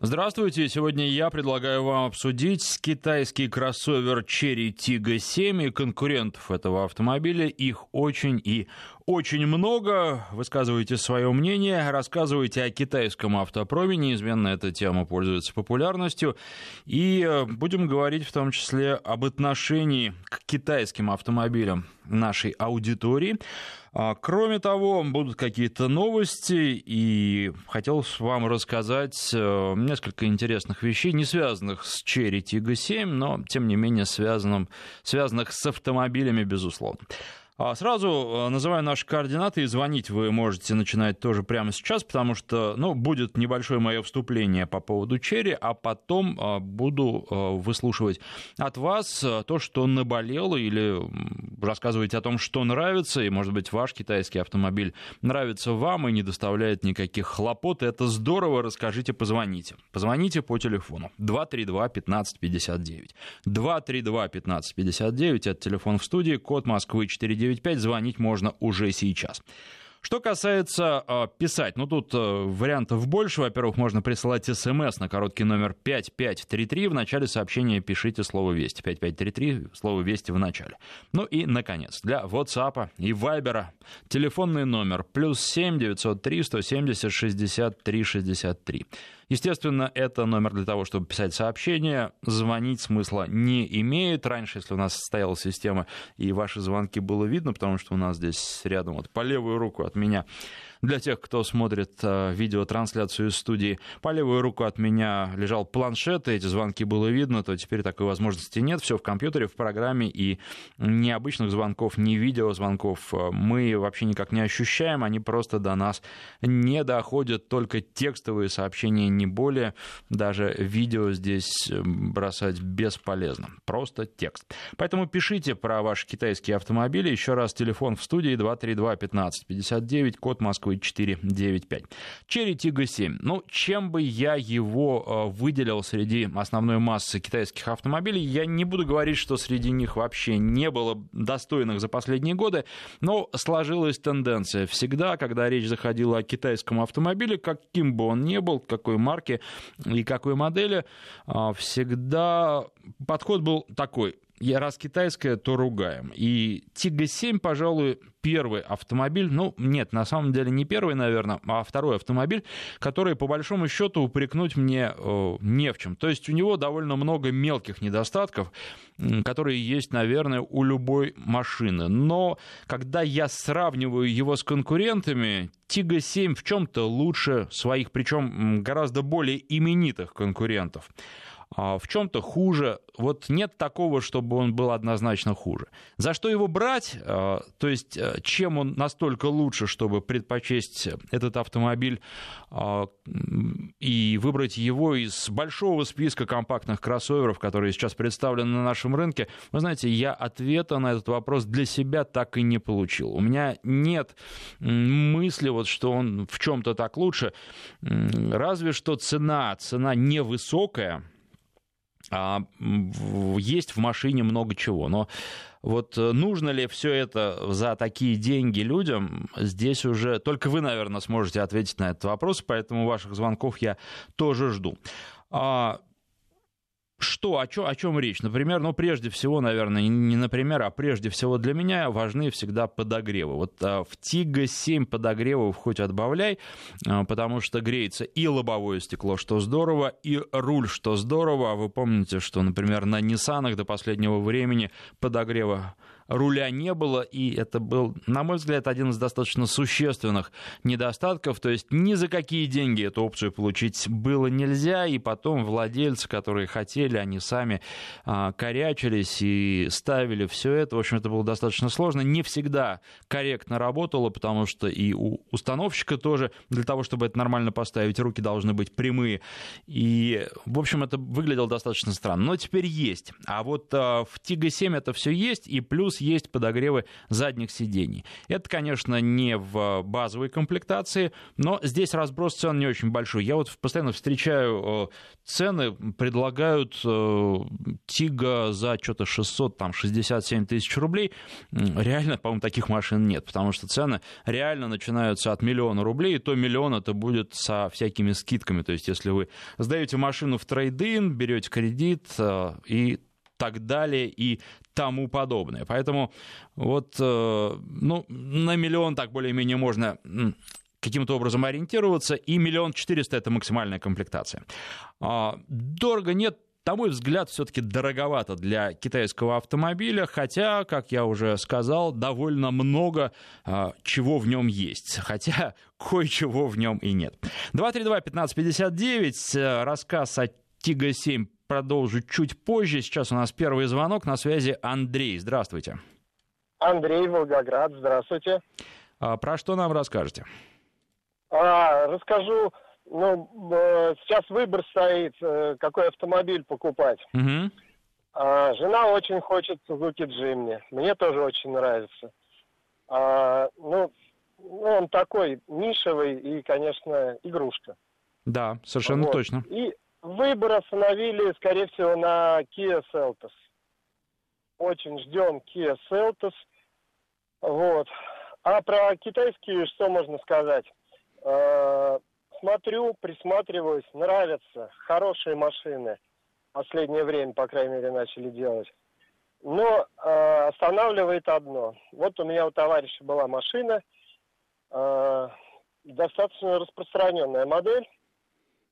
Здравствуйте, сегодня я предлагаю вам обсудить китайский кроссовер Cherry Tiggo 7 и конкурентов этого автомобиля. Их очень и очень много. Высказывайте свое мнение, рассказывайте о китайском автопроме. Неизменно эта тема пользуется популярностью. И э, будем говорить в том числе об отношении к китайским автомобилям нашей аудитории. А, кроме того, будут какие-то новости, и хотел вам рассказать э, несколько интересных вещей, не связанных с Cherry Tiggo 7, но, тем не менее, связанных, связанных с автомобилями, безусловно. А сразу э, называю наши координаты, и звонить вы можете начинать тоже прямо сейчас, потому что, ну, будет небольшое мое вступление по поводу Черри, а потом э, буду э, выслушивать от вас то, что наболело, или рассказывать о том, что нравится, и, может быть, ваш китайский автомобиль нравится вам и не доставляет никаких хлопот. Это здорово, расскажите, позвоните. Позвоните по телефону 232 1559. 232 1559, это телефон в студии, код Москвы 49 995. Звонить можно уже сейчас. Что касается э, писать, ну тут э, вариантов больше. Во-первых, можно присылать смс на короткий номер 5533. В начале сообщения пишите слово «Вести». 5533, слово «Вести» в начале. Ну и, наконец, для WhatsApp и Viber телефонный номер плюс 7 903 170 63 63. Естественно, это номер для того, чтобы писать сообщения. Звонить смысла не имеет. Раньше, если у нас стояла система, и ваши звонки было видно, потому что у нас здесь рядом, вот по левую руку от меня для тех, кто смотрит э, видеотрансляцию из студии, по левую руку от меня лежал планшет, и эти звонки было видно, то теперь такой возможности нет. Все в компьютере, в программе, и ни обычных звонков, ни видеозвонков э, мы вообще никак не ощущаем, они просто до нас не доходят, только текстовые сообщения, не более. Даже видео здесь э, бросать бесполезно, просто текст. Поэтому пишите про ваши китайские автомобили. Еще раз телефон в студии 232 1559, код Москвы 495. Cherry Tiggo 7. Ну, чем бы я его э, выделил среди основной массы китайских автомобилей, я не буду говорить, что среди них вообще не было достойных за последние годы, но сложилась тенденция. Всегда, когда речь заходила о китайском автомобиле, каким бы он ни был, какой марки и какой модели, э, всегда подход был такой раз китайская, то ругаем. И Тига 7, пожалуй, первый автомобиль, ну, нет, на самом деле не первый, наверное, а второй автомобиль, который, по большому счету, упрекнуть мне э, не в чем. То есть у него довольно много мелких недостатков, которые есть, наверное, у любой машины. Но когда я сравниваю его с конкурентами, Тига 7 в чем-то лучше своих, причем гораздо более именитых конкурентов. А, в чем-то хуже. Вот нет такого, чтобы он был однозначно хуже. За что его брать? А, то есть э, чем он настолько лучше, чтобы предпочесть этот автомобиль а, и выбрать его из большого списка компактных кроссоверов, которые сейчас представлены на нашем рынке? Вы знаете, я ответа на этот вопрос для себя так и не получил. У меня нет мысли, вот, что он в чем-то так лучше. Разве что цена, цена невысокая, а, есть в машине много чего. Но вот э, нужно ли все это за такие деньги людям, здесь уже только вы, наверное, сможете ответить на этот вопрос, поэтому ваших звонков я тоже жду. Что, о, чё, о чем речь? Например, ну, прежде всего, наверное, не например, а прежде всего для меня важны всегда подогревы. Вот а, в Тига 7 подогревов хоть отбавляй, а, потому что греется и лобовое стекло, что здорово, и руль, что здорово. А вы помните, что, например, на Ниссанах до последнего времени подогрева руля не было, и это был, на мой взгляд, один из достаточно существенных недостатков. То есть ни за какие деньги эту опцию получить было нельзя, и потом владельцы, которые хотели, они сами а, корячились и ставили все это. В общем, это было достаточно сложно. Не всегда корректно работало, потому что и у установщика тоже для того, чтобы это нормально поставить, руки должны быть прямые. И, в общем, это выглядело достаточно странно. Но теперь есть. А вот а, в Тига 7 это все есть, и плюс плюс есть подогревы задних сидений. Это, конечно, не в базовой комплектации, но здесь разброс цен не очень большой. Я вот постоянно встречаю цены, предлагают Тига за что-то 600, там, 67 тысяч рублей. Реально, по-моему, таких машин нет, потому что цены реально начинаются от миллиона рублей, и то миллион это будет со всякими скидками. То есть, если вы сдаете машину в трейдин, берете кредит и так далее и тому подобное. Поэтому вот э, ну, на миллион так более-менее можно каким-то образом ориентироваться, и миллион четыреста — это максимальная комплектация. А, дорого нет, на мой взгляд, все-таки дороговато для китайского автомобиля, хотя, как я уже сказал, довольно много а, чего в нем есть, хотя кое-чего в нем и нет. 232-1559, э, рассказ о Тига 7 продолжу чуть позже. Сейчас у нас первый звонок. На связи Андрей. Здравствуйте. Андрей, Волгоград. Здравствуйте. А, про что нам расскажете? А, расскажу. Ну, э, сейчас выбор стоит, э, какой автомобиль покупать. Угу. А, жена очень хочет Suzuki Jimny. Мне тоже очень нравится. А, ну, ну, он такой нишевый и, конечно, игрушка. Да, совершенно вот. точно. И Выбор остановили, скорее всего, на Kia Seltos. Очень ждем Kia Seltos. Вот. А про китайские что можно сказать? Э, смотрю, присматриваюсь, нравятся. Хорошие машины. Последнее время, по крайней мере, начали делать. Но э, останавливает одно. Вот у меня у товарища была машина, э, достаточно распространенная модель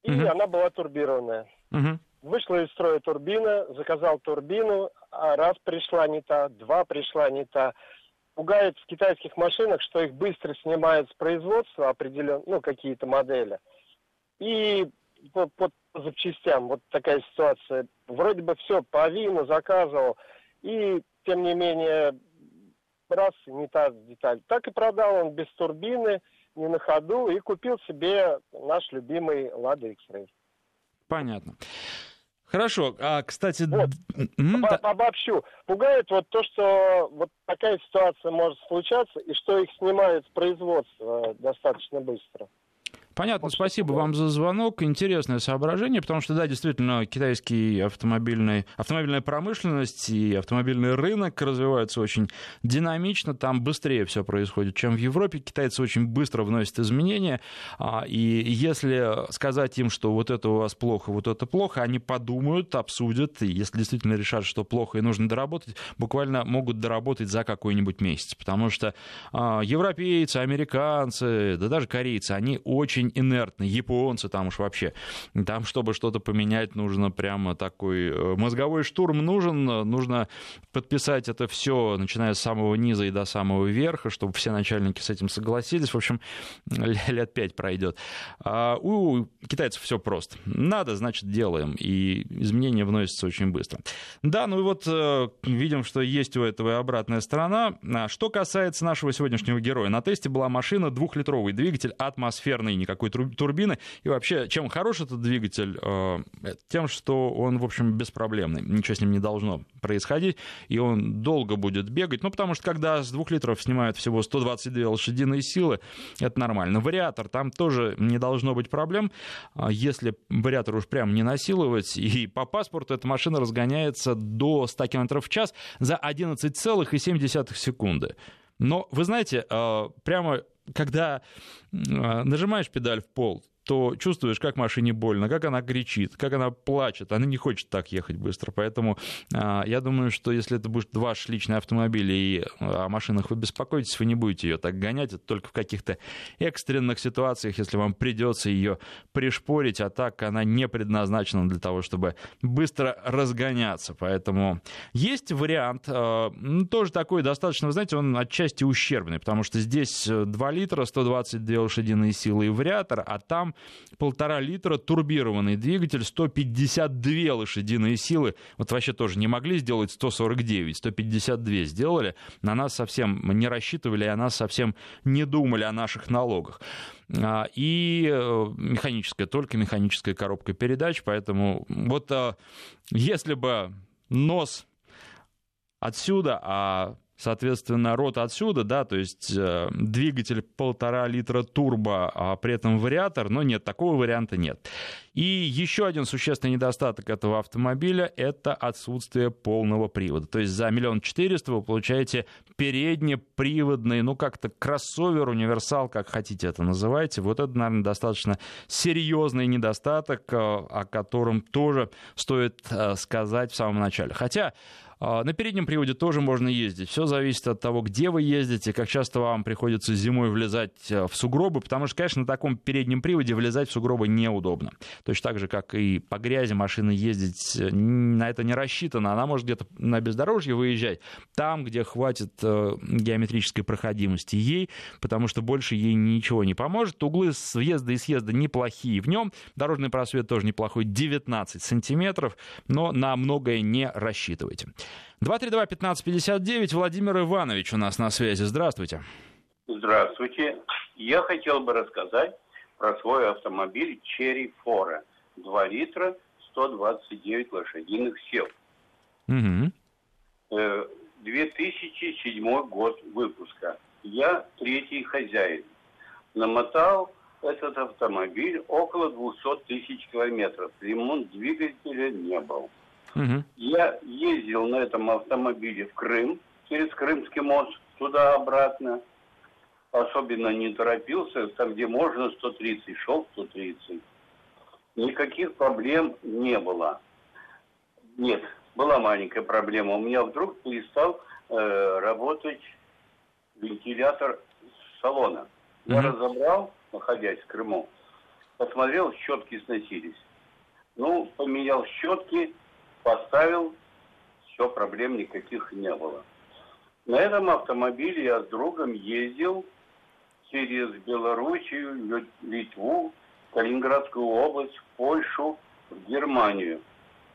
и угу. она была турбированная. Угу. Вышла из строя турбина, заказал турбину, а раз пришла не та, два пришла не та. Пугает в китайских машинах, что их быстро снимают с производства определен, ну, какие-то модели. И по, по запчастям вот такая ситуация. Вроде бы все по вину заказывал, и тем не менее раз не та деталь. Так и продал он без турбины, не на ходу и купил себе наш любимый Lada X-Ray. Понятно. Хорошо, а, кстати... Вот, mm-hmm. обобщу. Пугает вот то, что вот такая ситуация может случаться, и что их снимают с производства достаточно быстро. Понятно, спасибо вам за звонок. Интересное соображение, потому что, да, действительно, китайский автомобильный, автомобильная промышленность и автомобильный рынок развиваются очень динамично, там быстрее все происходит, чем в Европе. Китайцы очень быстро вносят изменения, а, и если сказать им, что вот это у вас плохо, вот это плохо, они подумают, обсудят, и если действительно решат, что плохо и нужно доработать, буквально могут доработать за какой-нибудь месяц, потому что а, европейцы, американцы, да даже корейцы, они очень очень инертны. Японцы там уж вообще. Там, чтобы что-то поменять, нужно прямо такой э, мозговой штурм нужен. Нужно подписать это все, начиная с самого низа и до самого верха, чтобы все начальники с этим согласились. В общем, лет пять пройдет. А у китайцев все просто. Надо, значит, делаем. И изменения вносятся очень быстро. Да, ну и вот э, видим, что есть у этого и обратная сторона. А что касается нашего сегодняшнего героя. На тесте была машина, двухлитровый двигатель, атмосферный, никакой турбины. И вообще, чем хорош этот двигатель? Э, тем, что он, в общем, беспроблемный. Ничего с ним не должно происходить, и он долго будет бегать. Ну, потому что, когда с двух литров снимают всего 122 лошадиные силы, это нормально. Вариатор, там тоже не должно быть проблем. А если вариатор уж прям не насиловать, и по паспорту эта машина разгоняется до 100 км в час за 11,7 секунды. Но, вы знаете, э, прямо когда а, нажимаешь педаль в пол, то чувствуешь, как машине больно, как она кричит, как она плачет. Она не хочет так ехать быстро. Поэтому э, я думаю, что если это будет ваш личный автомобиль и о машинах вы беспокоитесь, вы не будете ее так гонять. Это только в каких-то экстренных ситуациях, если вам придется ее пришпорить, а так она не предназначена для того, чтобы быстро разгоняться. Поэтому есть вариант, э, тоже такой достаточно, вы знаете, он отчасти ущербный, потому что здесь 2 литра, 122 лошадиные силы и вариатор, а там полтора литра, турбированный двигатель, 152 лошадиные силы. Вот вообще тоже не могли сделать 149, 152 сделали. На нас совсем не рассчитывали, о нас совсем не думали о наших налогах а, и э, механическая, только механическая коробка передач, поэтому вот э, если бы нос отсюда, а соответственно, рот отсюда, да, то есть э, двигатель полтора литра турбо, а при этом вариатор, но нет, такого варианта нет. И еще один существенный недостаток этого автомобиля — это отсутствие полного привода. То есть за миллион четыреста вы получаете переднеприводный, ну как-то кроссовер, универсал, как хотите это называйте. Вот это, наверное, достаточно серьезный недостаток, э, о котором тоже стоит э, сказать в самом начале. Хотя на переднем приводе тоже можно ездить. Все зависит от того, где вы ездите, как часто вам приходится зимой влезать э, в сугробы, потому что, конечно, на таком переднем приводе влезать в сугробы неудобно. Точно так же, как и по грязи машина ездить э, на это не рассчитана. Она может где-то на бездорожье выезжать, там, где хватит э, геометрической проходимости ей, потому что больше ей ничего не поможет. Углы въезда и съезда неплохие в нем, дорожный просвет тоже неплохой, 19 сантиметров, но на многое не рассчитывайте. 232-1559, Владимир Иванович у нас на связи. Здравствуйте. Здравствуйте. Я хотел бы рассказать про свой автомобиль Cherry Fora. 2 литра, 129 лошадиных сил. Угу. 2007 год выпуска. Я третий хозяин. Намотал этот автомобиль около 200 тысяч километров. Ремонт двигателя не был. Угу. Я ездил на этом автомобиле в Крым, через Крымский мост, туда-обратно. Особенно не торопился, там, где можно, 130, шел 130. Никаких проблем не было. Нет, была маленькая проблема. У меня вдруг перестал э, работать вентилятор салона. Я mm разобрал, находясь в Крыму, посмотрел, щетки сносились. Ну, поменял щетки, поставил, все, проблем никаких не было. На этом автомобиле я с другом ездил через Белоруссию, Литву, Калининградскую область, Польшу, в Германию.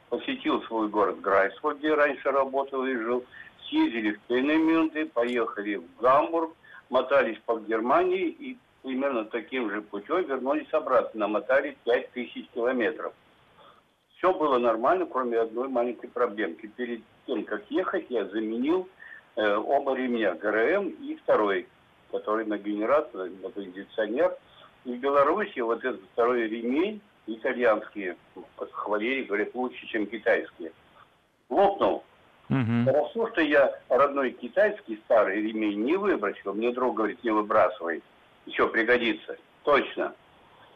Посетил свой город Грайсво, где раньше работал и жил. Съездили в Пенемюнде, поехали в Гамбург, мотались по Германии и примерно таким же путем вернулись обратно. Намотали 5000 километров. Все было нормально, кроме одной маленькой проблемки. Перед тем, как ехать, я заменил э, оба ремня, ГРМ и второй, который на генератор, на кондиционер. И в Беларуси вот этот второй ремень, итальянские, хвалили, говорят, лучше, чем китайские. Лопнул. Угу. Хорошо, что я родной китайский старый ремень не выбросил. Мне друг говорит, не выбрасывай. Еще пригодится. Точно.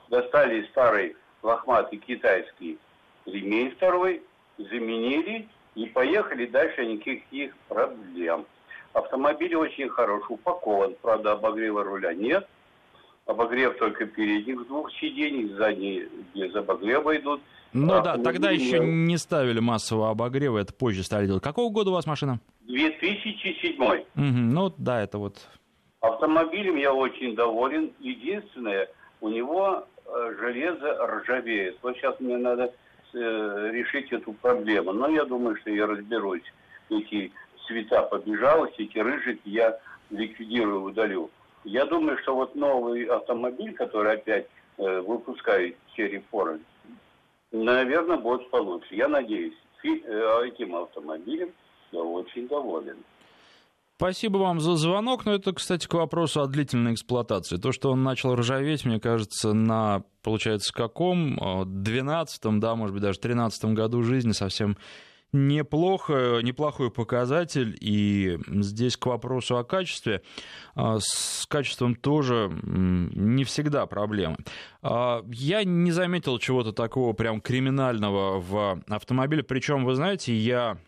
Достали старый лохматый китайский ремень второй, заменили и поехали дальше, никаких проблем. Автомобиль очень хорош, упакован, правда, обогрева руля нет. Обогрев только передних двух сидений, задние без обогрева идут. Ну а, да, тогда еще не ставили массового обогрева, это позже стали делать. Какого года у вас машина? 2007. Угу, ну да, это вот... Автомобилем я очень доволен. Единственное, у него э, железо ржавеет. Вот сейчас мне надо решить эту проблему. Но я думаю, что я разберусь. Эти цвета побежалости, эти рыжики я ликвидирую, удалю. Я думаю, что вот новый автомобиль, который опять э, выпускает серии Ford, наверное, будет получше. Я надеюсь, э, этим автомобилем я очень доволен. Спасибо вам за звонок. Но это, кстати, к вопросу о длительной эксплуатации. То, что он начал ржаветь, мне кажется, на, получается, каком? 12-м, да, может быть, даже 13-м году жизни совсем неплохо, неплохой показатель. И здесь к вопросу о качестве. А, с качеством тоже не всегда проблемы. А, я не заметил чего-то такого прям криминального в автомобиле. Причем, вы знаете, я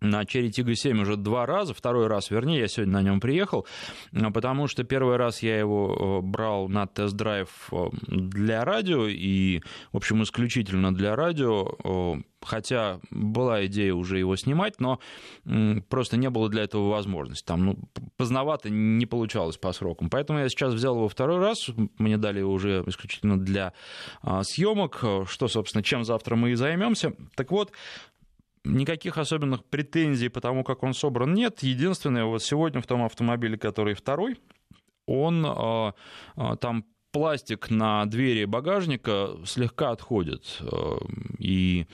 на Cherry Tiggo 7 уже два раза, второй раз, вернее, я сегодня на нем приехал, а, потому что первый раз я его э, брал на тест-драйв э, для радио, и, в общем, исключительно для радио, э, хотя была идея уже его снимать, но просто не было для этого возможности. Там ну, поздновато не получалось по срокам. Поэтому я сейчас взял его второй раз, мне дали его уже исключительно для а, съемок, что, собственно, чем завтра мы и займемся. Так вот, Никаких особенных претензий по тому, как он собран, нет. Единственное, вот сегодня в том автомобиле, который второй, он а, а, там пластик на двери багажника слегка отходит. А, и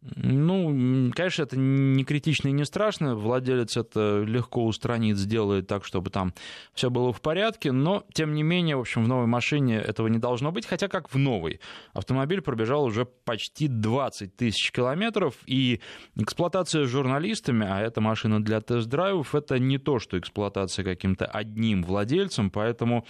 Ну, конечно, это не критично и не страшно. Владелец это легко устранит, сделает так, чтобы там все было в порядке. Но, тем не менее, в общем, в новой машине этого не должно быть. Хотя как в новой. Автомобиль пробежал уже почти 20 тысяч километров. И эксплуатация с журналистами, а эта машина для тест-драйвов, это не то, что эксплуатация каким-то одним владельцем. Поэтому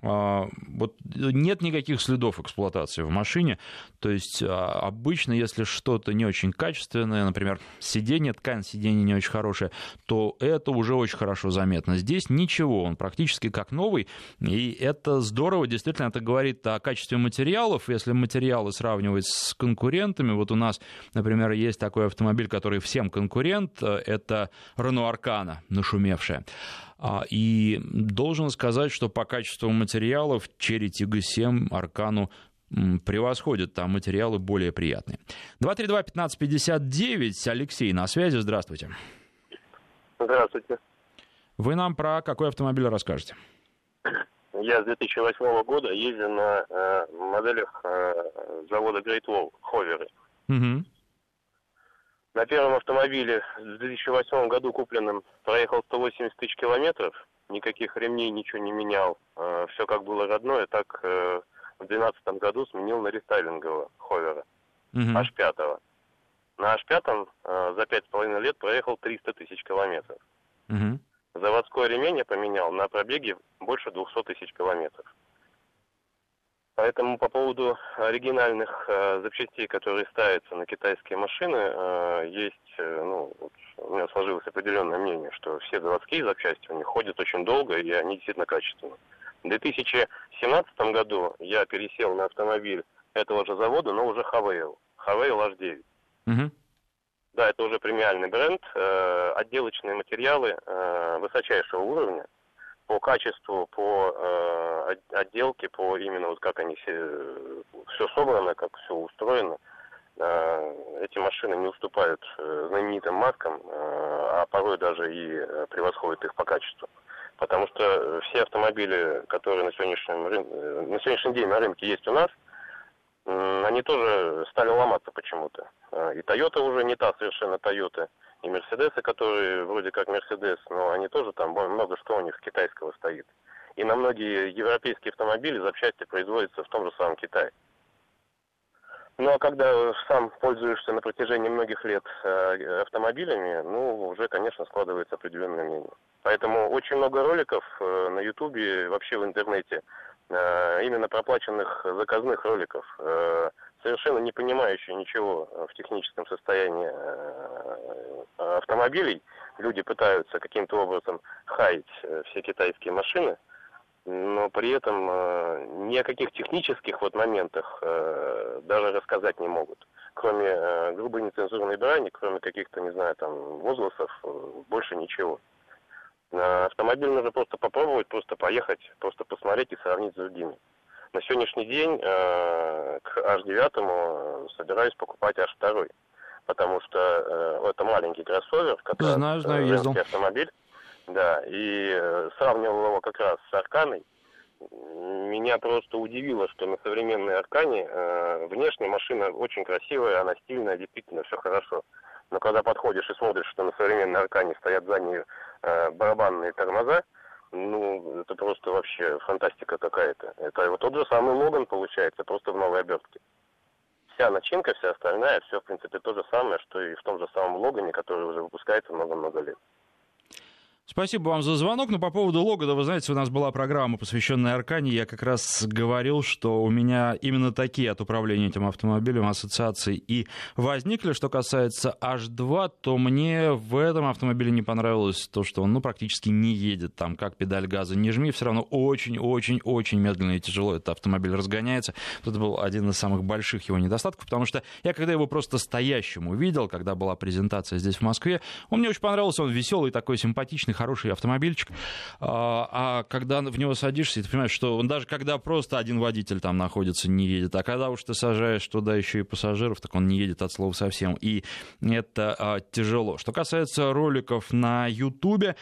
вот нет никаких следов эксплуатации в машине. То есть а, обычно, если что-то не очень качественное, например, сиденье, ткань сиденья не очень хорошая, то это уже очень хорошо заметно. Здесь ничего, он практически как новый, и это здорово, действительно, это говорит о качестве материалов. Если материалы сравнивать с конкурентами, вот у нас, например, есть такой автомобиль, который всем конкурент, это Renault Arcana, нашумевшая. А, и должен сказать, что по качеству материалов Черри Тига 7 Аркану превосходит, там материалы более приятные. 232-1559, Алексей на связи, здравствуйте. Здравствуйте. Вы нам про какой автомобиль расскажете? Я с 2008 года ездил на э, моделях э, завода Great Wall, ховеры. Угу. На первом автомобиле в 2008 году купленном проехал 180 тысяч километров, никаких ремней, ничего не менял. Э, Все как было родное, так э, в 2012 году сменил на рестайлингового ховера, угу. H5. На H5 э, за 5,5 лет проехал 300 тысяч километров. Угу. Заводской ремень я поменял на пробеге больше 200 тысяч километров. Поэтому по поводу оригинальных э, запчастей, которые ставятся на китайские машины, э, есть, э, ну, вот у меня сложилось определенное мнение, что все заводские запчасти у них ходят очень долго и они действительно качественны. В 2017 году я пересел на автомобиль этого же завода, но уже Хавейл, Хавейл H9. Угу. Да, это уже премиальный бренд, э, отделочные материалы э, высочайшего уровня – по качеству, по э, отделке, по именно вот как они все, все собрано, как все устроено, э, эти машины не уступают э, знаменитым маскам, э, а порой даже и э, превосходят их по качеству. Потому что все автомобили, которые на сегодняшнем, рын... Э, на сегодняшний день на рынке есть у нас, они тоже стали ломаться почему-то. И Toyota уже не та совершенно Toyota и Мерседесы, которые вроде как Мерседес, но они тоже там много что у них китайского стоит. И на многие европейские автомобили запчасти производятся в том же самом Китае. Ну а когда сам пользуешься на протяжении многих лет э, автомобилями, ну уже, конечно, складывается определенное мнение. Поэтому очень много роликов э, на Ютубе, вообще в интернете, э, именно проплаченных заказных роликов. Совершенно не понимающие ничего э, в техническом состоянии э, автомобилей, люди пытаются каким-то образом хаять э, все китайские машины, но при этом ни о каких технических вот моментах даже рассказать не могут. Кроме грубой нецензурной брани, кроме каких-то, не знаю, там, возгласов, больше ничего. Автомобиль нужно просто попробовать, просто поехать, просто посмотреть и сравнить с другими. На сегодняшний день э, к H9 э, собираюсь покупать H2, потому что э, это маленький кроссовер, как знаю, знаю, э, ездил. автомобиль. Да, и э, сравнивал его как раз с Арканой. Меня просто удивило, что на современной Аркане э, внешне машина очень красивая, она стильная, действительно все хорошо. Но когда подходишь и смотришь, что на современной Аркане стоят задние э, барабанные тормоза, ну, это просто вообще фантастика какая-то. Это вот тот же самый Логан получается, просто в новой обертке. Вся начинка, вся остальная, все, в принципе, то же самое, что и в том же самом Логане, который уже выпускается много-много лет. Спасибо вам за звонок. Но по поводу Логана, вы знаете, у нас была программа, посвященная Аркане. Я как раз говорил, что у меня именно такие от управления этим автомобилем ассоциации и возникли. Что касается H2, то мне в этом автомобиле не понравилось то, что он ну, практически не едет. Там как педаль газа не жми, все равно очень-очень-очень медленно и тяжело этот автомобиль разгоняется. Это был один из самых больших его недостатков, потому что я когда его просто стоящим увидел, когда была презентация здесь в Москве, он мне очень понравился, он веселый такой, симпатичный, хороший автомобильчик. А, а когда в него садишься, ты понимаешь, что он даже когда просто один водитель там находится, не едет. А когда уж ты сажаешь туда еще и пассажиров, так он не едет от слова совсем. И это а, тяжело. Что касается роликов на Ютубе,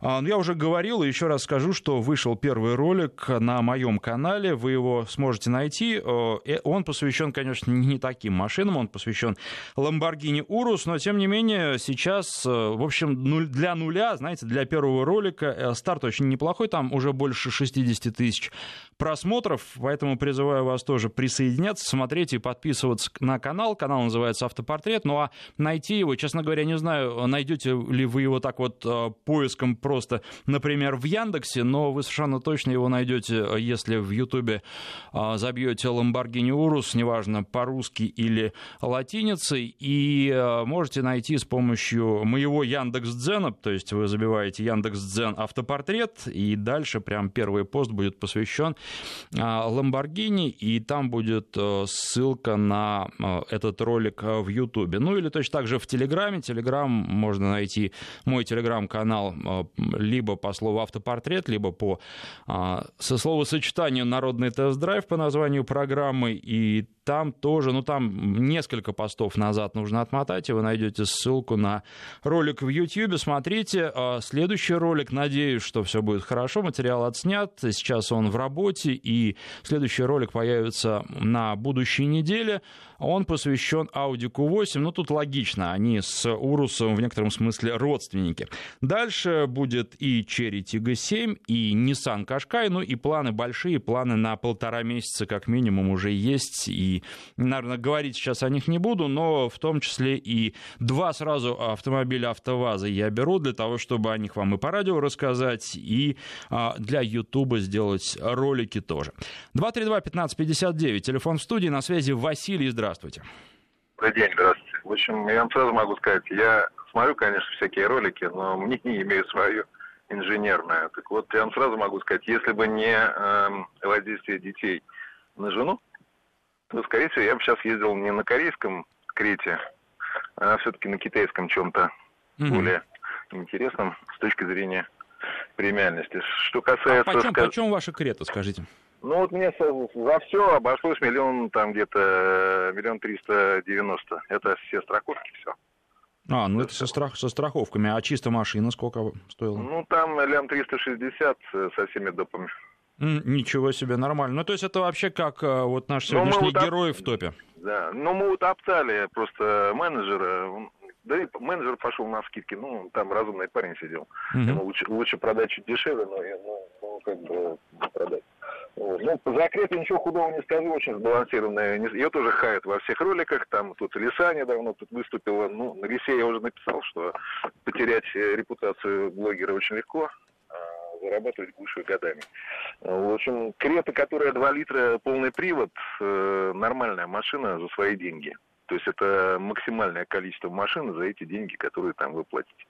а, ну, я уже говорил и еще раз скажу, что вышел первый ролик на моем канале. Вы его сможете найти. Э, он посвящен, конечно, не таким машинам, он посвящен Lamborghini Urus, но тем не менее сейчас, э, в общем, для нуля, знаете, для первого ролика. Э, старт очень неплохой, там уже больше 60 тысяч просмотров, поэтому призываю вас тоже присоединяться, смотреть и подписываться на канал. Канал называется «Автопортрет», ну а найти его, честно говоря, не знаю, найдете ли вы его так вот поиском просто, например, в Яндексе, но вы совершенно точно его найдете, если в Ютубе забьете Lamborghini Urus, неважно, по-русски или латиницей, и э, можете найти с помощью моего Яндекс.Дзена, то есть вы забиваете Яндекс.Дзен автопортрет, и дальше прям первый пост будет посвящен Lamborghini, и там будет э, ссылка на э, этот ролик в Ютубе. Ну или точно так же в Телеграме. Телеграм можно найти мой телеграм-канал либо по слову автопортрет, либо по со словосочетанию народный тест-драйв по названию программы, и там тоже, ну там несколько постов назад нужно отмотать, и вы найдете ссылку на ролик в YouTube. Смотрите, а, следующий ролик, надеюсь, что все будет хорошо, материал отснят, сейчас он в работе, и следующий ролик появится на будущей неделе. Он посвящен Audi Q8, ну тут логично, они с Урусом в некотором смысле родственники. Дальше будет и Cherry Tiggo 7, и Nissan Qashqai, ну и планы большие, планы на полтора месяца как минимум уже есть, и наверное, говорить сейчас о них не буду, но в том числе и два сразу автомобиля АвтоВАЗа я беру для того, чтобы о них вам и по радио рассказать, и а, для Ютуба сделать ролики тоже. 232-1559, телефон в студии, на связи Василий, здравствуйте. Добрый день, здравствуйте. В общем, я вам сразу могу сказать, я смотрю, конечно, всякие ролики, но мне не имею свою инженерную. Так вот, я вам сразу могу сказать, если бы не э, воздействие детей на жену, то, скорее всего, я бы сейчас ездил не на корейском Крете, а все-таки на китайском чем-то mm-hmm. более интересном с точки зрения премиальности. Что касается... А почем, сказ... почем ваша Крета, скажите? Ну вот мне за все обошлось миллион там где-то миллион триста девяносто. Это все страховки, все. А, ну это со, страх, со страховками. А чисто машина сколько стоила? Ну там миллион триста шестьдесят со всеми допами. Ничего себе, нормально. Ну, то есть это вообще как э, вот наш ну, сегодняшний вот герой оп... в топе. Да, ну мы вот оптали просто менеджера, да и менеджер пошел на скидки, ну, там разумный парень сидел. Угу. Ему лучше, лучше продать чуть дешевле, но ну, ну, как бы продать. Ну, за Крета ничего худого не скажу, очень сбалансированная. Ее тоже хает во всех роликах, там тут Лиса недавно тут выступила. Ну, на Лисе я уже написал, что потерять э, репутацию блогера очень легко зарабатывать будешь годами. В общем, Крета, которая 2 литра полный привод, э, нормальная машина за свои деньги. То есть это максимальное количество машин за эти деньги, которые там вы платите.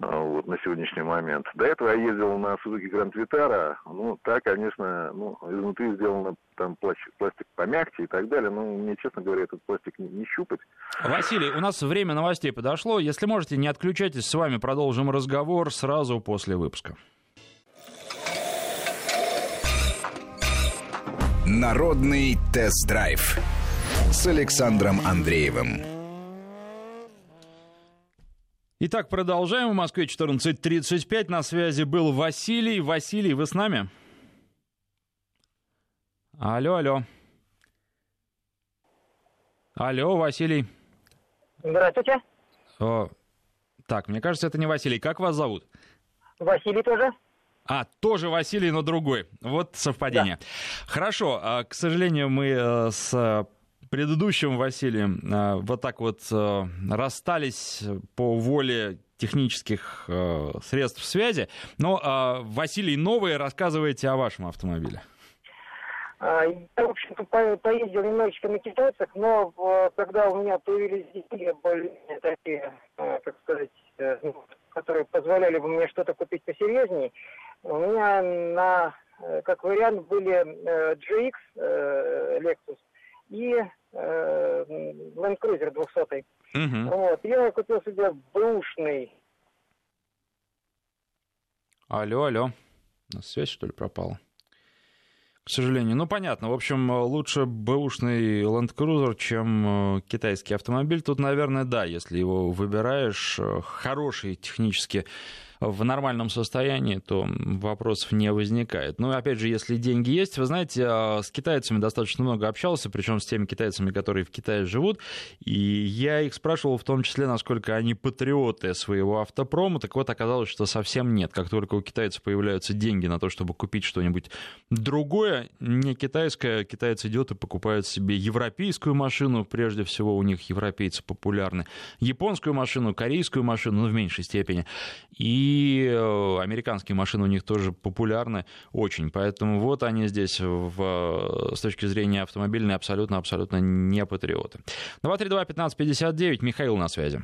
А, вот, на сегодняшний момент. До этого я ездил на Suzuki Grand Vitara, ну, так, конечно, ну, изнутри сделано там пластик, пластик помягче и так далее, но мне, честно говоря, этот пластик не, не щупать. Василий, у нас время новостей подошло, если можете, не отключайтесь, с вами продолжим разговор сразу после выпуска. Народный тест-драйв с Александром Андреевым. Итак, продолжаем. В Москве 14.35. На связи был Василий. Василий, вы с нами? Алло, алло. Алло, Василий. Здравствуйте. О, так, мне кажется, это не Василий. Как вас зовут? Василий тоже. А, тоже Василий, но другой. Вот совпадение. Да. Хорошо. А, к сожалению, мы э, с предыдущим Василием э, вот так вот э, расстались по воле технических средств связи. Но, Василий, новые рассказывайте о вашем автомобиле. А, я, в общем-то, поездил немножечко на китайцах, но когда у меня появились деньги, более такие, как сказать, ну, которые позволяли бы мне что-то купить посерьезнее, у меня на, э, как вариант были э, GX э, Lexus и Land Cruiser 200. Угу. Вот. Я купил себе бэушный Алло, алло. У нас связь, что ли, пропала? К сожалению. Ну, понятно. В общем, лучше бэушный Land Cruiser, чем э, китайский автомобиль. Тут, наверное, да, если его выбираешь. Э, хороший технически в нормальном состоянии, то вопросов не возникает. Ну, опять же, если деньги есть, вы знаете, а, с китайцами достаточно много общался, причем с теми китайцами, которые в Китае живут, и я их спрашивал в том числе, насколько они патриоты своего автопрома, так вот оказалось, что совсем нет. Как только у китайцев появляются деньги на то, чтобы купить что-нибудь другое, не китайское, китаец идет и покупает себе европейскую машину, прежде всего у них европейцы популярны, японскую машину, корейскую машину, ну, в меньшей степени, и и э, американские машины у них тоже популярны очень. Поэтому вот они здесь в, с точки зрения автомобильной абсолютно-абсолютно не патриоты. 232-1559, Михаил на связи.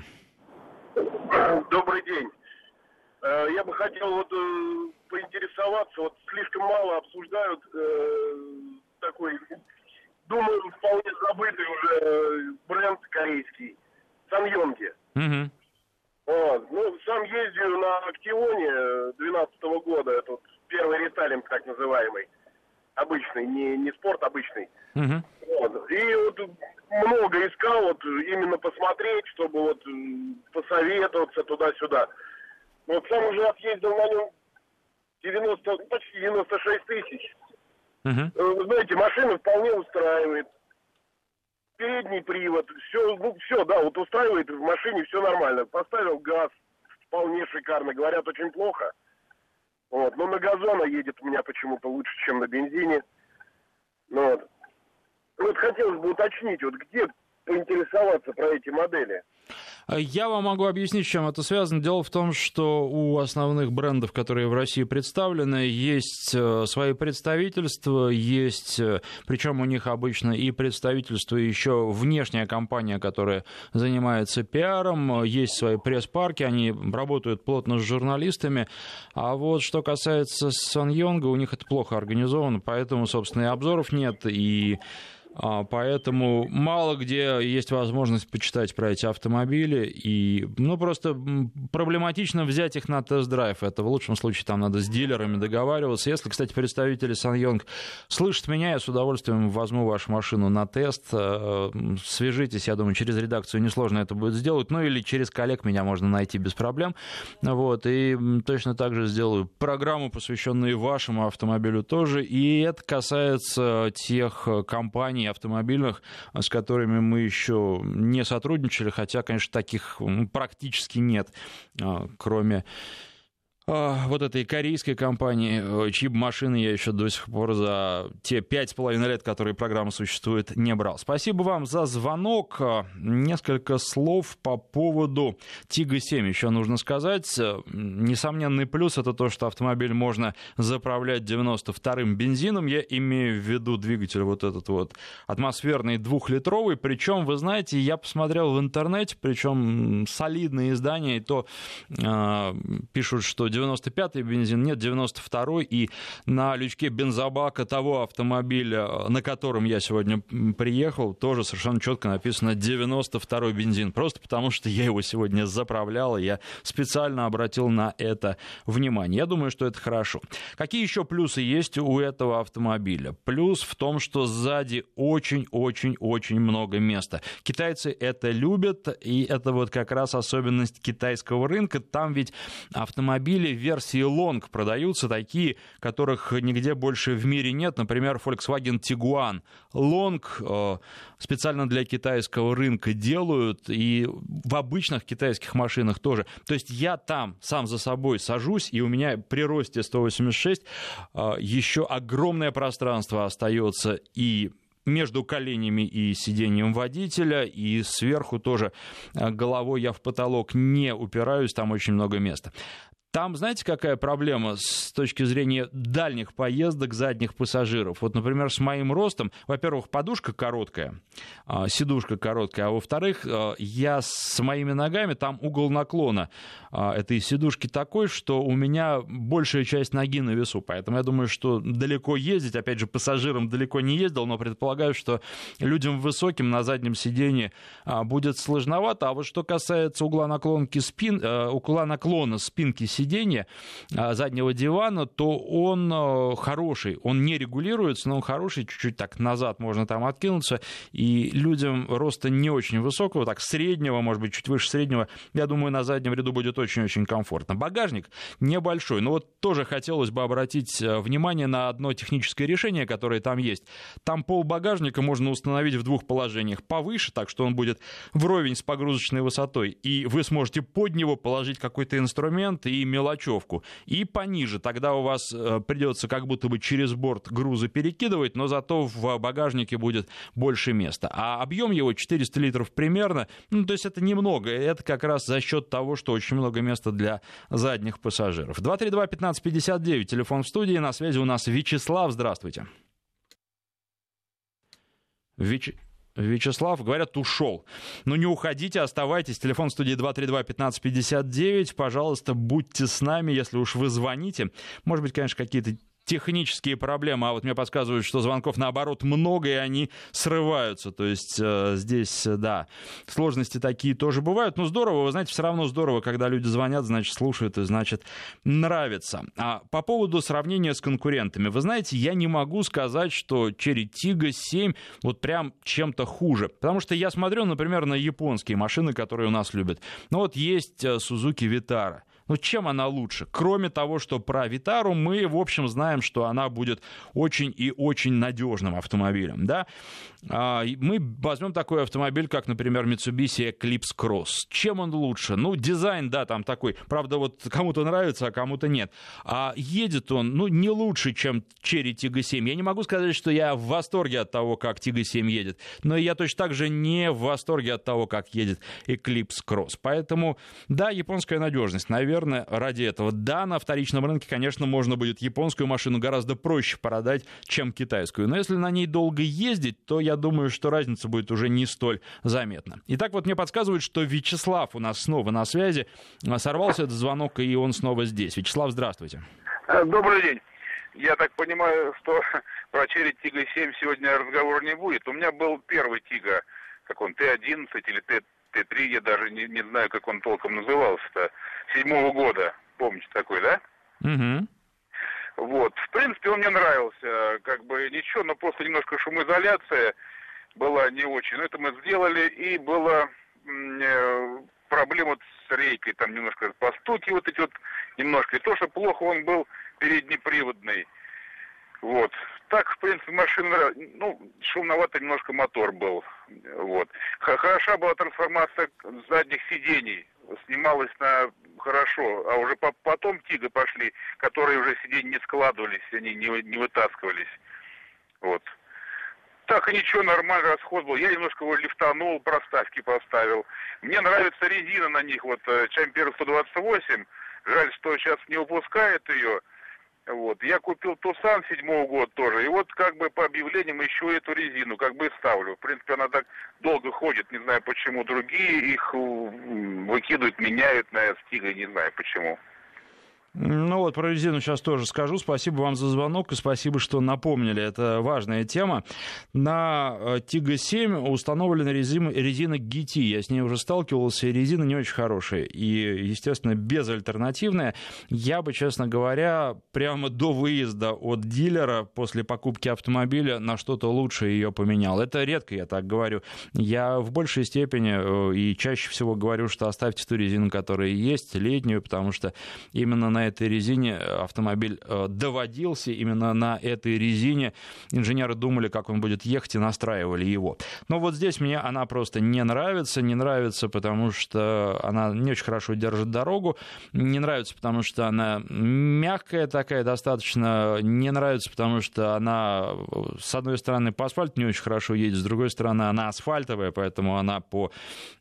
Добрый день. Э, я бы хотел вот э, поинтересоваться, вот слишком мало обсуждают такой, думаю, вполне забытый уже бренд корейский, Саньонги. Угу. Вот. Ну, сам ездил на Актионе 12 -го года, этот первый рестайлинг так называемый, обычный, не, не спорт обычный. Uh-huh. Вот. И вот много искал, вот именно посмотреть, чтобы вот посоветоваться туда-сюда. Вот сам уже отъездил на нем 90, почти 96 тысяч. Uh-huh. Вы знаете, машина вполне устраивает передний привод, все, ну, все, да, вот устраивает в машине, все нормально. Поставил газ, вполне шикарно, говорят, очень плохо. Вот, но на газона едет у меня почему-то лучше, чем на бензине. Ну, вот. Вот хотелось бы уточнить, вот где поинтересоваться про эти модели. Я вам могу объяснить, с чем это связано. Дело в том, что у основных брендов, которые в России представлены, есть э, свои представительства, есть, э, причем у них обычно и представительство, и еще внешняя компания, которая занимается пиаром, есть свои пресс-парки, они работают плотно с журналистами. А вот что касается Сан Йонга, у них это плохо организовано, поэтому, собственно, и обзоров нет, и поэтому мало где есть возможность почитать про эти автомобили. И, ну, просто проблематично взять их на тест-драйв. Это в лучшем случае там надо с дилерами договариваться. Если, кстати, представители Сан Йонг слышат меня, я с удовольствием возьму вашу машину на тест. Э, свяжитесь, я думаю, через редакцию несложно это будет сделать. Ну, или через коллег меня можно найти без проблем. Вот. И точно так же сделаю программу, посвященную вашему автомобилю тоже. И это касается тех компаний, компаний автомобильных, с которыми мы еще не сотрудничали, хотя, конечно, таких практически нет, а, кроме а, вот этой корейской компании, э, чьи машины я еще до сих пор за те пять с половиной лет, которые программа существует, не брал. Спасибо вам за звонок. Несколько слов по поводу Тига-7 еще нужно сказать. Несомненный плюс это то, что автомобиль можно заправлять 92-м бензином. Я имею в виду двигатель вот этот вот атмосферный двухлитровый. Причем, вы знаете, я посмотрел в интернете, причем солидные издания, и то э, пишут, что 95-й бензин, нет, 92-й, и на лючке бензобака того автомобиля, на котором я сегодня приехал, тоже совершенно четко написано 92-й бензин, просто потому что я его сегодня заправлял, и я специально обратил на это внимание. Я думаю, что это хорошо. Какие еще плюсы есть у этого автомобиля? Плюс в том, что сзади очень-очень-очень много места. Китайцы это любят, и это вот как раз особенность китайского рынка. Там ведь автомобили автомобили версии Long продаются, такие, которых нигде больше в мире нет. Например, Volkswagen Tiguan. Long э, специально для китайского рынка делают, и в обычных китайских машинах тоже. То есть я там сам за собой сажусь, и у меня при росте 186 э, еще огромное пространство остается и между коленями и сиденьем водителя, и сверху тоже э, головой я в потолок не упираюсь, там очень много места. Там, знаете, какая проблема с точки зрения дальних поездок задних пассажиров? Вот, например, с моим ростом, во-первых, подушка короткая, а, сидушка короткая, а во-вторых, а, я с моими ногами, там угол наклона а, этой сидушки такой, что у меня большая часть ноги на весу, поэтому я думаю, что далеко ездить, опять же, пассажирам далеко не ездил, но предполагаю, что людям высоким на заднем сидении будет сложновато, а вот что касается угла наклонки спин, угла наклона спинки сиденья, сиденья заднего дивана, то он хороший. Он не регулируется, но он хороший, чуть-чуть так назад можно там откинуться. И людям роста не очень высокого, так среднего, может быть, чуть выше среднего, я думаю, на заднем ряду будет очень-очень комфортно. Багажник небольшой, но вот тоже хотелось бы обратить внимание на одно техническое решение, которое там есть. Там пол багажника можно установить в двух положениях. Повыше, так что он будет вровень с погрузочной высотой, и вы сможете под него положить какой-то инструмент и мелочевку. И пониже, тогда у вас э, придется как будто бы через борт грузы перекидывать, но зато в багажнике будет больше места. А объем его 400 литров примерно, ну, то есть это немного, это как раз за счет того, что очень много места для задних пассажиров. 232-1559, телефон в студии, на связи у нас Вячеслав, здравствуйте. Вич... Вячеслав, говорят, ушел. Ну, не уходите, оставайтесь. Телефон студии 232-1559. Пожалуйста, будьте с нами, если уж вы звоните. Может быть, конечно, какие-то технические проблемы, а вот мне подсказывают, что звонков наоборот много, и они срываются. То есть э, здесь, э, да, сложности такие тоже бывают. Но здорово, вы знаете, все равно здорово, когда люди звонят, значит, слушают, и значит, нравится. А по поводу сравнения с конкурентами, вы знаете, я не могу сказать, что Cherry Tiggo 7 вот прям чем-то хуже. Потому что я смотрю, например, на японские машины, которые у нас любят. Ну вот есть э, Suzuki Vitara. Ну, чем она лучше? Кроме того, что про Витару мы, в общем, знаем, что она будет очень и очень надежным автомобилем, да? А, мы возьмем такой автомобиль, как, например, Mitsubishi Eclipse Cross. Чем он лучше? Ну, дизайн, да, там такой, правда, вот кому-то нравится, а кому-то нет. А едет он, ну, не лучше, чем Cherry Tiggo 7. Я не могу сказать, что я в восторге от того, как Tiggo 7 едет, но я точно так же не в восторге от того, как едет Eclipse Cross. Поэтому, да, японская надежность, наверное, ради этого. Да, на вторичном рынке, конечно, можно будет японскую машину гораздо проще продать, чем китайскую. Но если на ней долго ездить, то я думаю, что разница будет уже не столь заметна. Итак, вот мне подсказывают, что Вячеслав у нас снова на связи. Сорвался этот звонок, и он снова здесь. Вячеслав, здравствуйте. Э, добрый день. Я так понимаю, что про Черри Тига 7 сегодня разговора не будет. У меня был первый Тига, как он, Т-11 или Т-3, я даже не, не знаю, как он толком назывался-то, седьмого года. Помните такой, да? Угу. Вот. В принципе, он мне нравился, как бы ничего, но просто немножко шумоизоляция была не очень. Но это мы сделали, и была э, проблема с рейкой, там немножко постуки вот эти вот немножко. И то, что плохо он был переднеприводный. Вот. Так, в принципе, машина, ну, шумновато немножко мотор был. Вот. Хороша была трансформация задних сидений. Снималась на хорошо, а уже по потом Тига пошли, которые уже сиденья не складывались, они не, не вытаскивались. Вот. Так и ничего, нормальный расход был. Я немножко его лифтанул, проставки поставил. Мне нравится резина на них, вот Чампер 128. Жаль, что сейчас не выпускает ее. Вот. Я купил Тусан седьмого года тоже. И вот как бы по объявлениям еще эту резину как бы ставлю. В принципе, она так долго ходит, не знаю почему. Другие их выкидывают, меняют на стига, не знаю почему. Ну вот про резину сейчас тоже скажу. Спасибо вам за звонок и спасибо, что напомнили. Это важная тема. На э, Тига 7 установлена резина, резина GT. Я с ней уже сталкивался, и резина не очень хорошая. И, естественно, безальтернативная. Я бы, честно говоря, прямо до выезда от дилера после покупки автомобиля на что-то лучше ее поменял. Это редко я так говорю. Я в большей степени э, и чаще всего говорю, что оставьте ту резину, которая есть, летнюю, потому что именно на этой резине автомобиль э, доводился, именно на этой резине инженеры думали, как он будет ехать, и настраивали его. Но вот здесь мне она просто не нравится, не нравится, потому что она не очень хорошо держит дорогу, не нравится, потому что она мягкая такая достаточно, не нравится, потому что она, с одной стороны, по асфальту не очень хорошо едет, с другой стороны, она асфальтовая, поэтому она по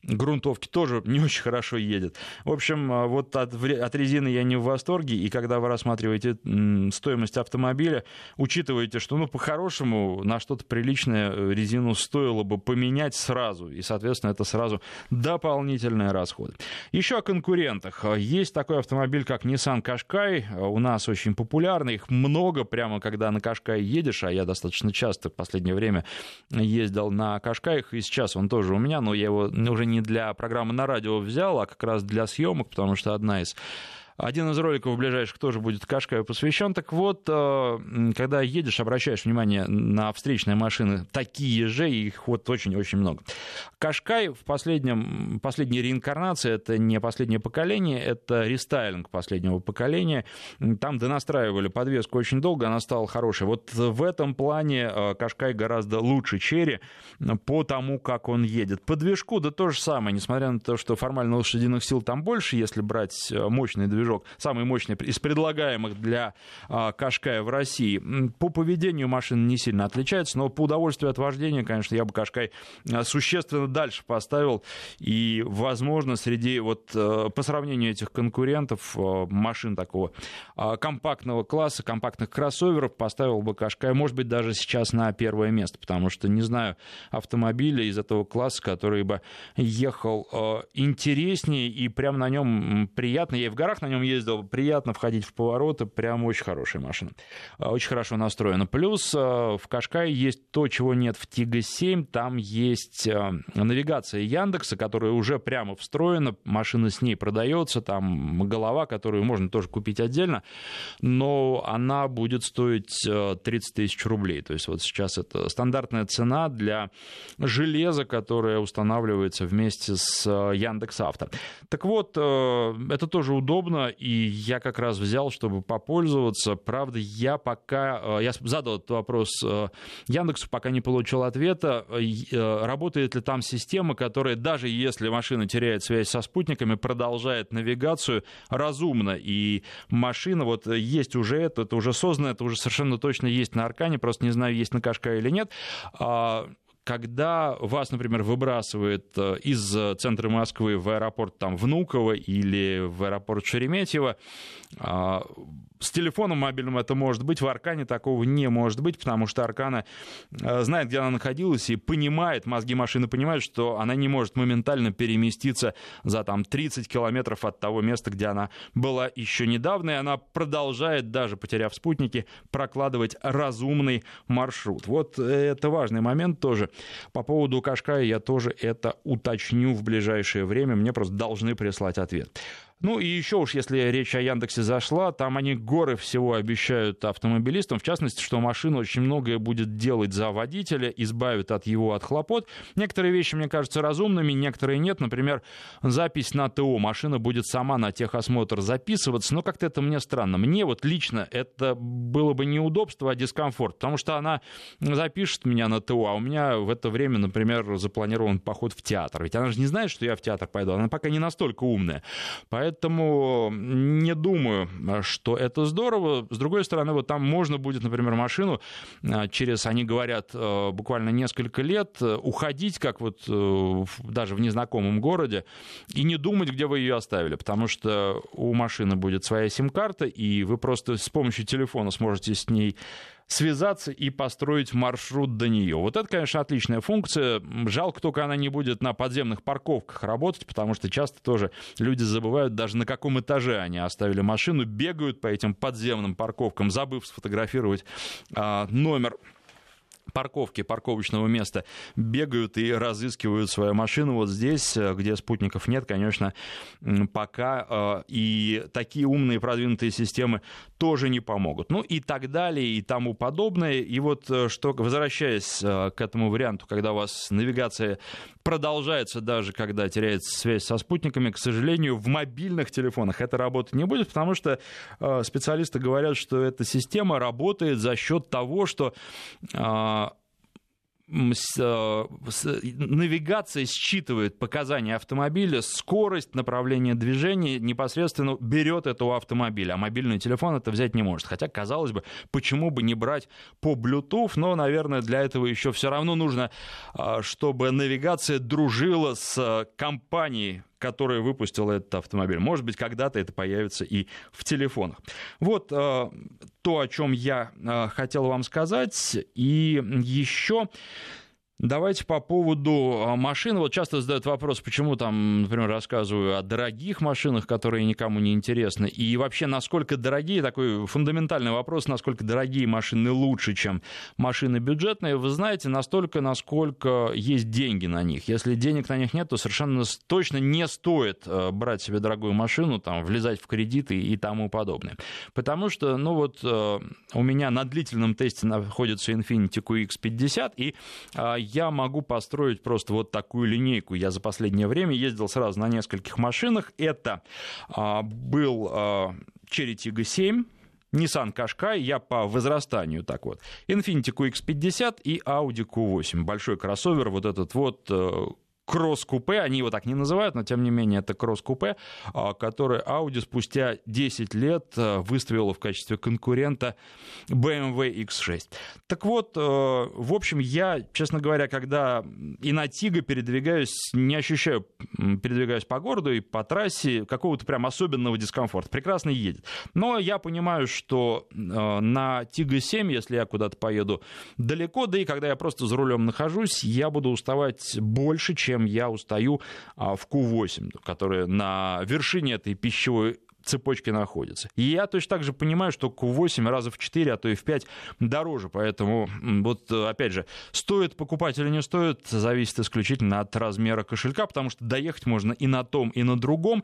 грунтовке тоже не очень хорошо едет. В общем, э, вот от, от резины я не в восторге, восторге, и когда вы рассматриваете стоимость автомобиля, учитываете, что, ну, по-хорошему, на что-то приличное э, резину стоило бы поменять сразу, и, соответственно, это сразу дополнительные расходы. Еще о конкурентах. Есть такой автомобиль, как Nissan Qashqai, у нас очень популярный, их много, прямо когда на Qashqai едешь, а я достаточно часто в последнее время ездил на Qashqai, и сейчас он тоже у меня, но я его уже не для программы на радио взял, а как раз для съемок, потому что одна из Один из роликов ближайших тоже будет Кашкаю посвящен. Так вот, э, когда едешь, обращаешь внимание на встречные машины, такие же, их вот очень-очень много. Кашкай в последнем, последней реинкарнации, это не последнее поколение, это рестайлинг последнего поколения. Там донастраивали подвеску очень долго, она стала хорошей. Вот в этом плане э, Кашкай гораздо лучше Черри по тому, как он едет. По движку, да то же самое, несмотря на то, что формально лошадиных сил там больше, если брать э, мощный движок, самый мощный из предлагаемых для а, Кашкая в России. По поведению машин не сильно отличается, но по удовольствию от вождения, конечно, я бы Кашкай а, существенно дальше поставил. И, возможно, среди вот э, по сравнению этих конкурентов э, машин такого а, компактного класса, компактных кроссоверов поставил бы Кашкай, может быть, даже сейчас на первое место, потому что не знаю автомобиля из этого класса, который бы ехал интереснее и прямо на нем приятно. Я и в горах на нем ездил, приятно входить в повороты, прям очень хорошая машина. А, очень хорошо настроена. Плюс а, в Кашкае есть то, чего нет в Тига 7, там есть а, навигация Яндекса, которая уже прямо встроена, машина с ней продается, там голова, которую можно тоже купить отдельно, но она будет стоить 30 тысяч рублей. То есть вот сейчас это стандартная цена для железа, которое устанавливается вместе с Яндекс Авто. Так вот, это тоже удобно, и я как раз взял, чтобы попользоваться. Правда, я пока... Э, я задал этот вопрос э, Яндексу, пока не получил ответа. Э, работает ли там система, которая, даже если машина теряет связь со спутниками, продолжает навигацию разумно. И машина, вот есть уже это, это уже создано, это уже совершенно точно есть на Аркане, просто не знаю, есть на Кашка или нет а, когда вас, например, выбрасывает э, из э, центра Москвы в аэропорт там, Внуково или в аэропорт Шереметьево, а, с телефоном мобильным это может быть, в Аркане такого не может быть, потому что Аркана э, знает, где она находилась, и понимает, мозги машины понимают, что она не может моментально переместиться за там, 30 километров от того места, где она была еще недавно, и она продолжает, даже потеряв спутники, прокладывать разумный маршрут. Вот это важный момент тоже. По поводу Кашкая я тоже это уточню в ближайшее время, мне просто должны прислать ответ. Ну и еще уж, если речь о Яндексе зашла, там они горы всего обещают автомобилистам, в частности, что машина очень многое будет делать за водителя, избавит от его от хлопот. Некоторые вещи, мне кажутся разумными, некоторые нет. Например, запись на ТО. Машина будет сама на техосмотр записываться, но как-то это мне странно. Мне вот лично это было бы неудобство, а дискомфорт, потому что она запишет меня на ТО, а у меня в это время, например, запланирован поход в театр. Ведь она же не знает, что я в театр пойду, она пока не настолько умная. Поэтому Поэтому не думаю, что это здорово. С другой стороны, вот там можно будет, например, машину а, через, они говорят, э, буквально несколько лет э, уходить, как вот э, даже в незнакомом городе, и не думать, где вы ее оставили, потому что у машины будет своя сим-карта, и вы просто с помощью телефона сможете с ней связаться и построить маршрут до нее. Вот это, конечно, отличная функция. Жалко только она не будет на подземных парковках работать, потому что часто тоже люди забывают даже на каком этаже они оставили машину, бегают по этим подземным парковкам, забыв сфотографировать а, номер парковки, парковочного места бегают и разыскивают свою машину. Вот здесь, э, где спутников нет, конечно, пока э, и такие умные продвинутые системы тоже не помогут. Ну и так далее, и тому подобное. И вот э, что, возвращаясь к этому варианту, когда у вас навигация продолжается даже когда теряется связь со спутниками, к сожалению, в мобильных телефонах это работать не будет, потому что специалисты говорят, что эта система работает за счет того, что Э, навигация считывает показания автомобиля, скорость, направление движения, непосредственно берет это у автомобиля, а мобильный телефон это взять не может. Хотя, казалось бы, почему бы не брать по Bluetooth, но, наверное, для этого еще все равно нужно, э, чтобы навигация дружила с э, компанией, которая выпустила этот автомобиль. Может быть, когда-то это появится и в телефонах. Вот э, то, о чем я э, хотел вам сказать. И еще Давайте по поводу а, машин. Вот часто задают вопрос, почему там, например, рассказываю о дорогих машинах, которые никому не интересны. И вообще, насколько дорогие, такой фундаментальный вопрос, насколько дорогие машины лучше, чем машины бюджетные. Вы знаете, настолько, насколько есть деньги на них. Если денег на них нет, то совершенно точно не стоит э, брать себе дорогую машину, там, влезать в кредиты и тому подобное. Потому что, ну вот, э, у меня на длительном тесте находится Infiniti QX50, и а, я могу построить просто вот такую линейку. Я за последнее время ездил сразу на нескольких машинах. Это а, был а, Cherry Tiggo 7, Nissan Qashqai, я по возрастанию так вот. Infiniti QX50 и Audi Q8. Большой кроссовер, вот этот вот э, кросс-купе, они его так не называют, но тем не менее это кросс-купе, а, который Audi спустя 10 лет э, выставила в качестве конкурента BMW X6. Так вот, э, в общем, я, честно говоря, когда и на Тига передвигаюсь, не ощущаю, передвигаюсь по городу и по трассе какого-то прям особенного дискомфорта. Прекрасно едет. Но я понимаю, что на Тига 7, если я куда-то поеду далеко, да и когда я просто за рулем нахожусь, я буду уставать больше, чем чем я устаю а, в Q8, которая на вершине этой пищевой цепочке находится. И я точно так же понимаю, что Q8 раза в 4, а то и в 5 дороже. Поэтому, вот опять же, стоит покупать или не стоит, зависит исключительно от размера кошелька, потому что доехать можно и на том, и на другом.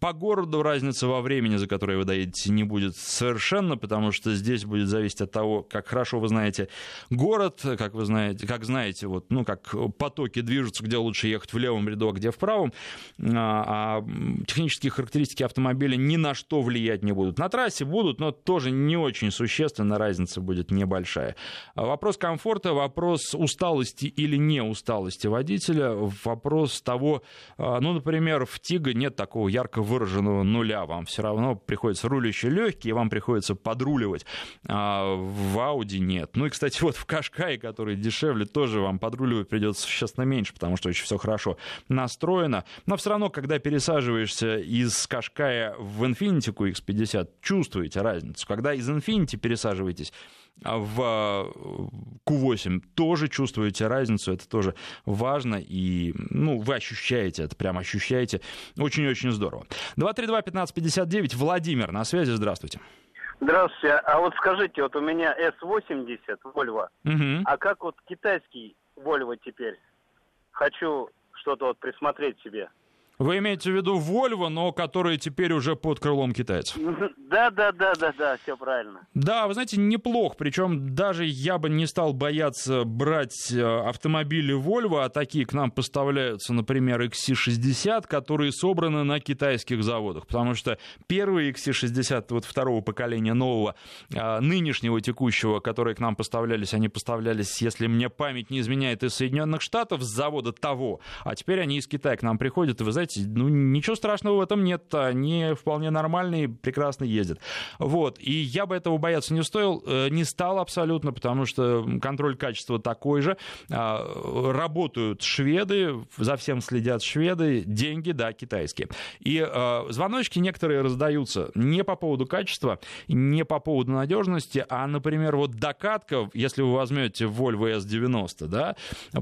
По городу разница во времени, за которое вы доедете, не будет совершенно, потому что здесь будет зависеть от того, как хорошо вы знаете город, как вы знаете, как знаете, вот, ну, как потоки движутся, где лучше ехать в левом ряду, а где в правом. А, а технические характеристики автомобиля не на что влиять не будут. На трассе будут, но тоже не очень существенно, разница будет небольшая. Вопрос комфорта, вопрос усталости или не усталости водителя, вопрос того, а, ну, например, в Тига нет такого ярко выраженного нуля, вам все равно приходится рулящие легкие, вам приходится подруливать, а в Ауди нет. Ну и, кстати, вот в Кашкае, который дешевле, тоже вам подруливать придется существенно меньше, потому что очень все хорошо настроено, но все равно, когда пересаживаешься из Кашкая в Infiniti QX50 чувствуете разницу. Когда из Infiniti пересаживаетесь в Q8, тоже чувствуете разницу, это тоже важно, и ну, вы ощущаете это, прям ощущаете. Очень-очень здорово. 232-1559, Владимир на связи, здравствуйте. Здравствуйте. А вот скажите, вот у меня S80 Volvo, угу. а как вот китайский Volvo теперь? Хочу что-то вот присмотреть себе. Вы имеете в виду Volvo, но которые теперь уже под крылом китайцев? Да, да, да, да, да, все правильно. Да, вы знаете, неплохо. Причем даже я бы не стал бояться брать э, автомобили Volvo, а такие к нам поставляются, например, XC60, которые собраны на китайских заводах. Потому что первые XC60 вот второго поколения нового, э, нынешнего текущего, которые к нам поставлялись, они поставлялись, если мне память не изменяет, из Соединенных Штатов, с завода того. А теперь они из Китая к нам приходят, и вы знаете, сказать, ну, ничего страшного в этом нет, они вполне нормальные, прекрасно ездят. Вот, и я бы этого бояться не стоил, э, не стал абсолютно, потому что контроль качества такой же, а, работают шведы, за всем следят шведы, деньги, да, китайские. И э, звоночки некоторые раздаются не по поводу качества, не по поводу надежности, а, например, вот докатка, если вы возьмете Volvo S90, да,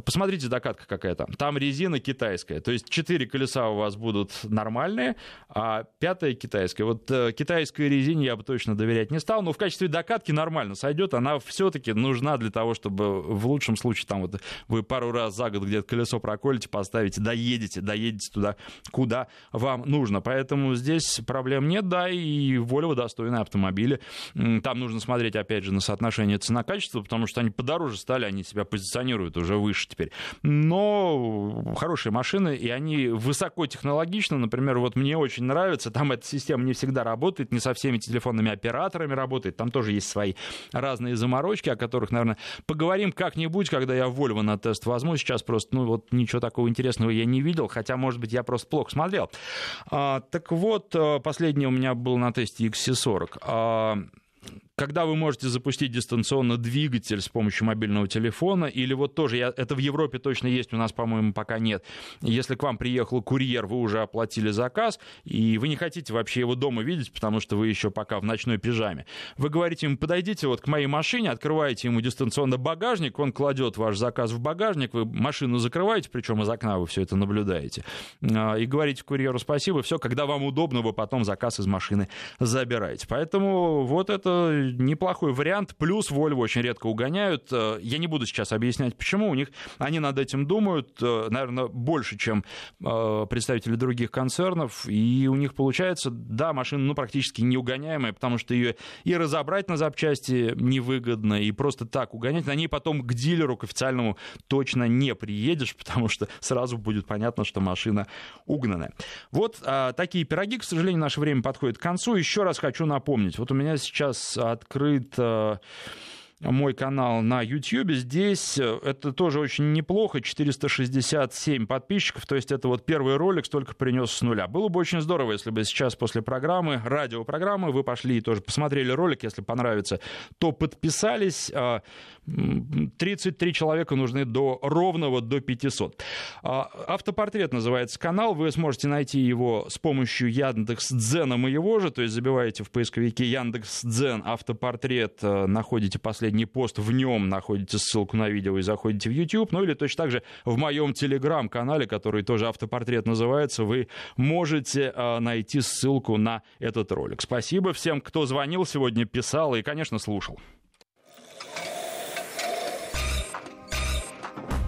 посмотрите докатка какая там, там резина китайская, то есть четыре колеса у вас будут нормальные, а пятая китайская. Вот э, китайской резине я бы точно доверять не стал, но в качестве докатки нормально сойдет. Она все-таки нужна для того, чтобы в лучшем случае там вот вы пару раз за год где-то колесо проколите, поставите, доедете, доедете туда, куда вам нужно. Поэтому здесь проблем нет, да, и Volvo достойные автомобили. Там нужно смотреть, опять же, на соотношение цена-качество, потому что они подороже стали, они себя позиционируют уже выше теперь. Но хорошие машины, и они высоко технологично. Например, вот мне очень нравится, там эта система не всегда работает, не со всеми телефонными операторами работает, там тоже есть свои разные заморочки, о которых, наверное, поговорим как-нибудь, когда я Volvo на тест возьму. Сейчас просто, ну вот ничего такого интересного я не видел, хотя, может быть, я просто плохо смотрел. А, так вот, э, последний у меня был на тесте XC40. А, когда вы можете запустить дистанционно двигатель с помощью мобильного телефона, или вот тоже, я, это в Европе точно есть, у нас, по-моему, пока нет. Если к вам приехал курьер, вы уже оплатили заказ, и вы не хотите вообще его дома видеть, потому что вы еще пока в ночной пижаме. Вы говорите ему, подойдите вот к моей машине, открываете ему дистанционно багажник, он кладет ваш заказ в багажник, вы машину закрываете, причем из окна вы все это наблюдаете, а, и говорите курьеру спасибо, все, когда вам удобно, вы потом заказ из машины забираете. Поэтому вот это неплохой вариант. Плюс Volvo очень редко угоняют. Э, я не буду сейчас объяснять, почему. У них они над этим думают, э, наверное, больше, чем э, представители других концернов. И у них получается, да, машина ну, практически неугоняемая, потому что ее и разобрать на запчасти невыгодно, и просто так угонять. На ней потом к дилеру, к официальному точно не приедешь, потому что сразу будет понятно, что машина угнанная. Вот а, такие пироги, к сожалению, наше время подходит к концу. Еще раз хочу напомнить. Вот у меня сейчас открыт э, мой канал на YouTube. Здесь э, это тоже очень неплохо, 467 подписчиков, то есть это вот первый ролик столько принес с нуля. Было бы очень здорово, если бы сейчас после программы, радиопрограммы, вы пошли и тоже посмотрели ролик, если понравится, то подписались. 33 а, человека нужны до ровного, до 500. А, автопортрет называется канал, вы сможете найти его с помощью Яндекс.Дзена моего же, то есть забиваете в поисковике Яндекс.Дзен автопортрет, э, находите последний последний пост, в нем находите ссылку на видео и заходите в YouTube, ну или точно так же в моем телеграм-канале, который тоже автопортрет называется, вы можете э, найти ссылку на этот ролик. Спасибо всем, кто звонил сегодня, писал и, конечно, слушал.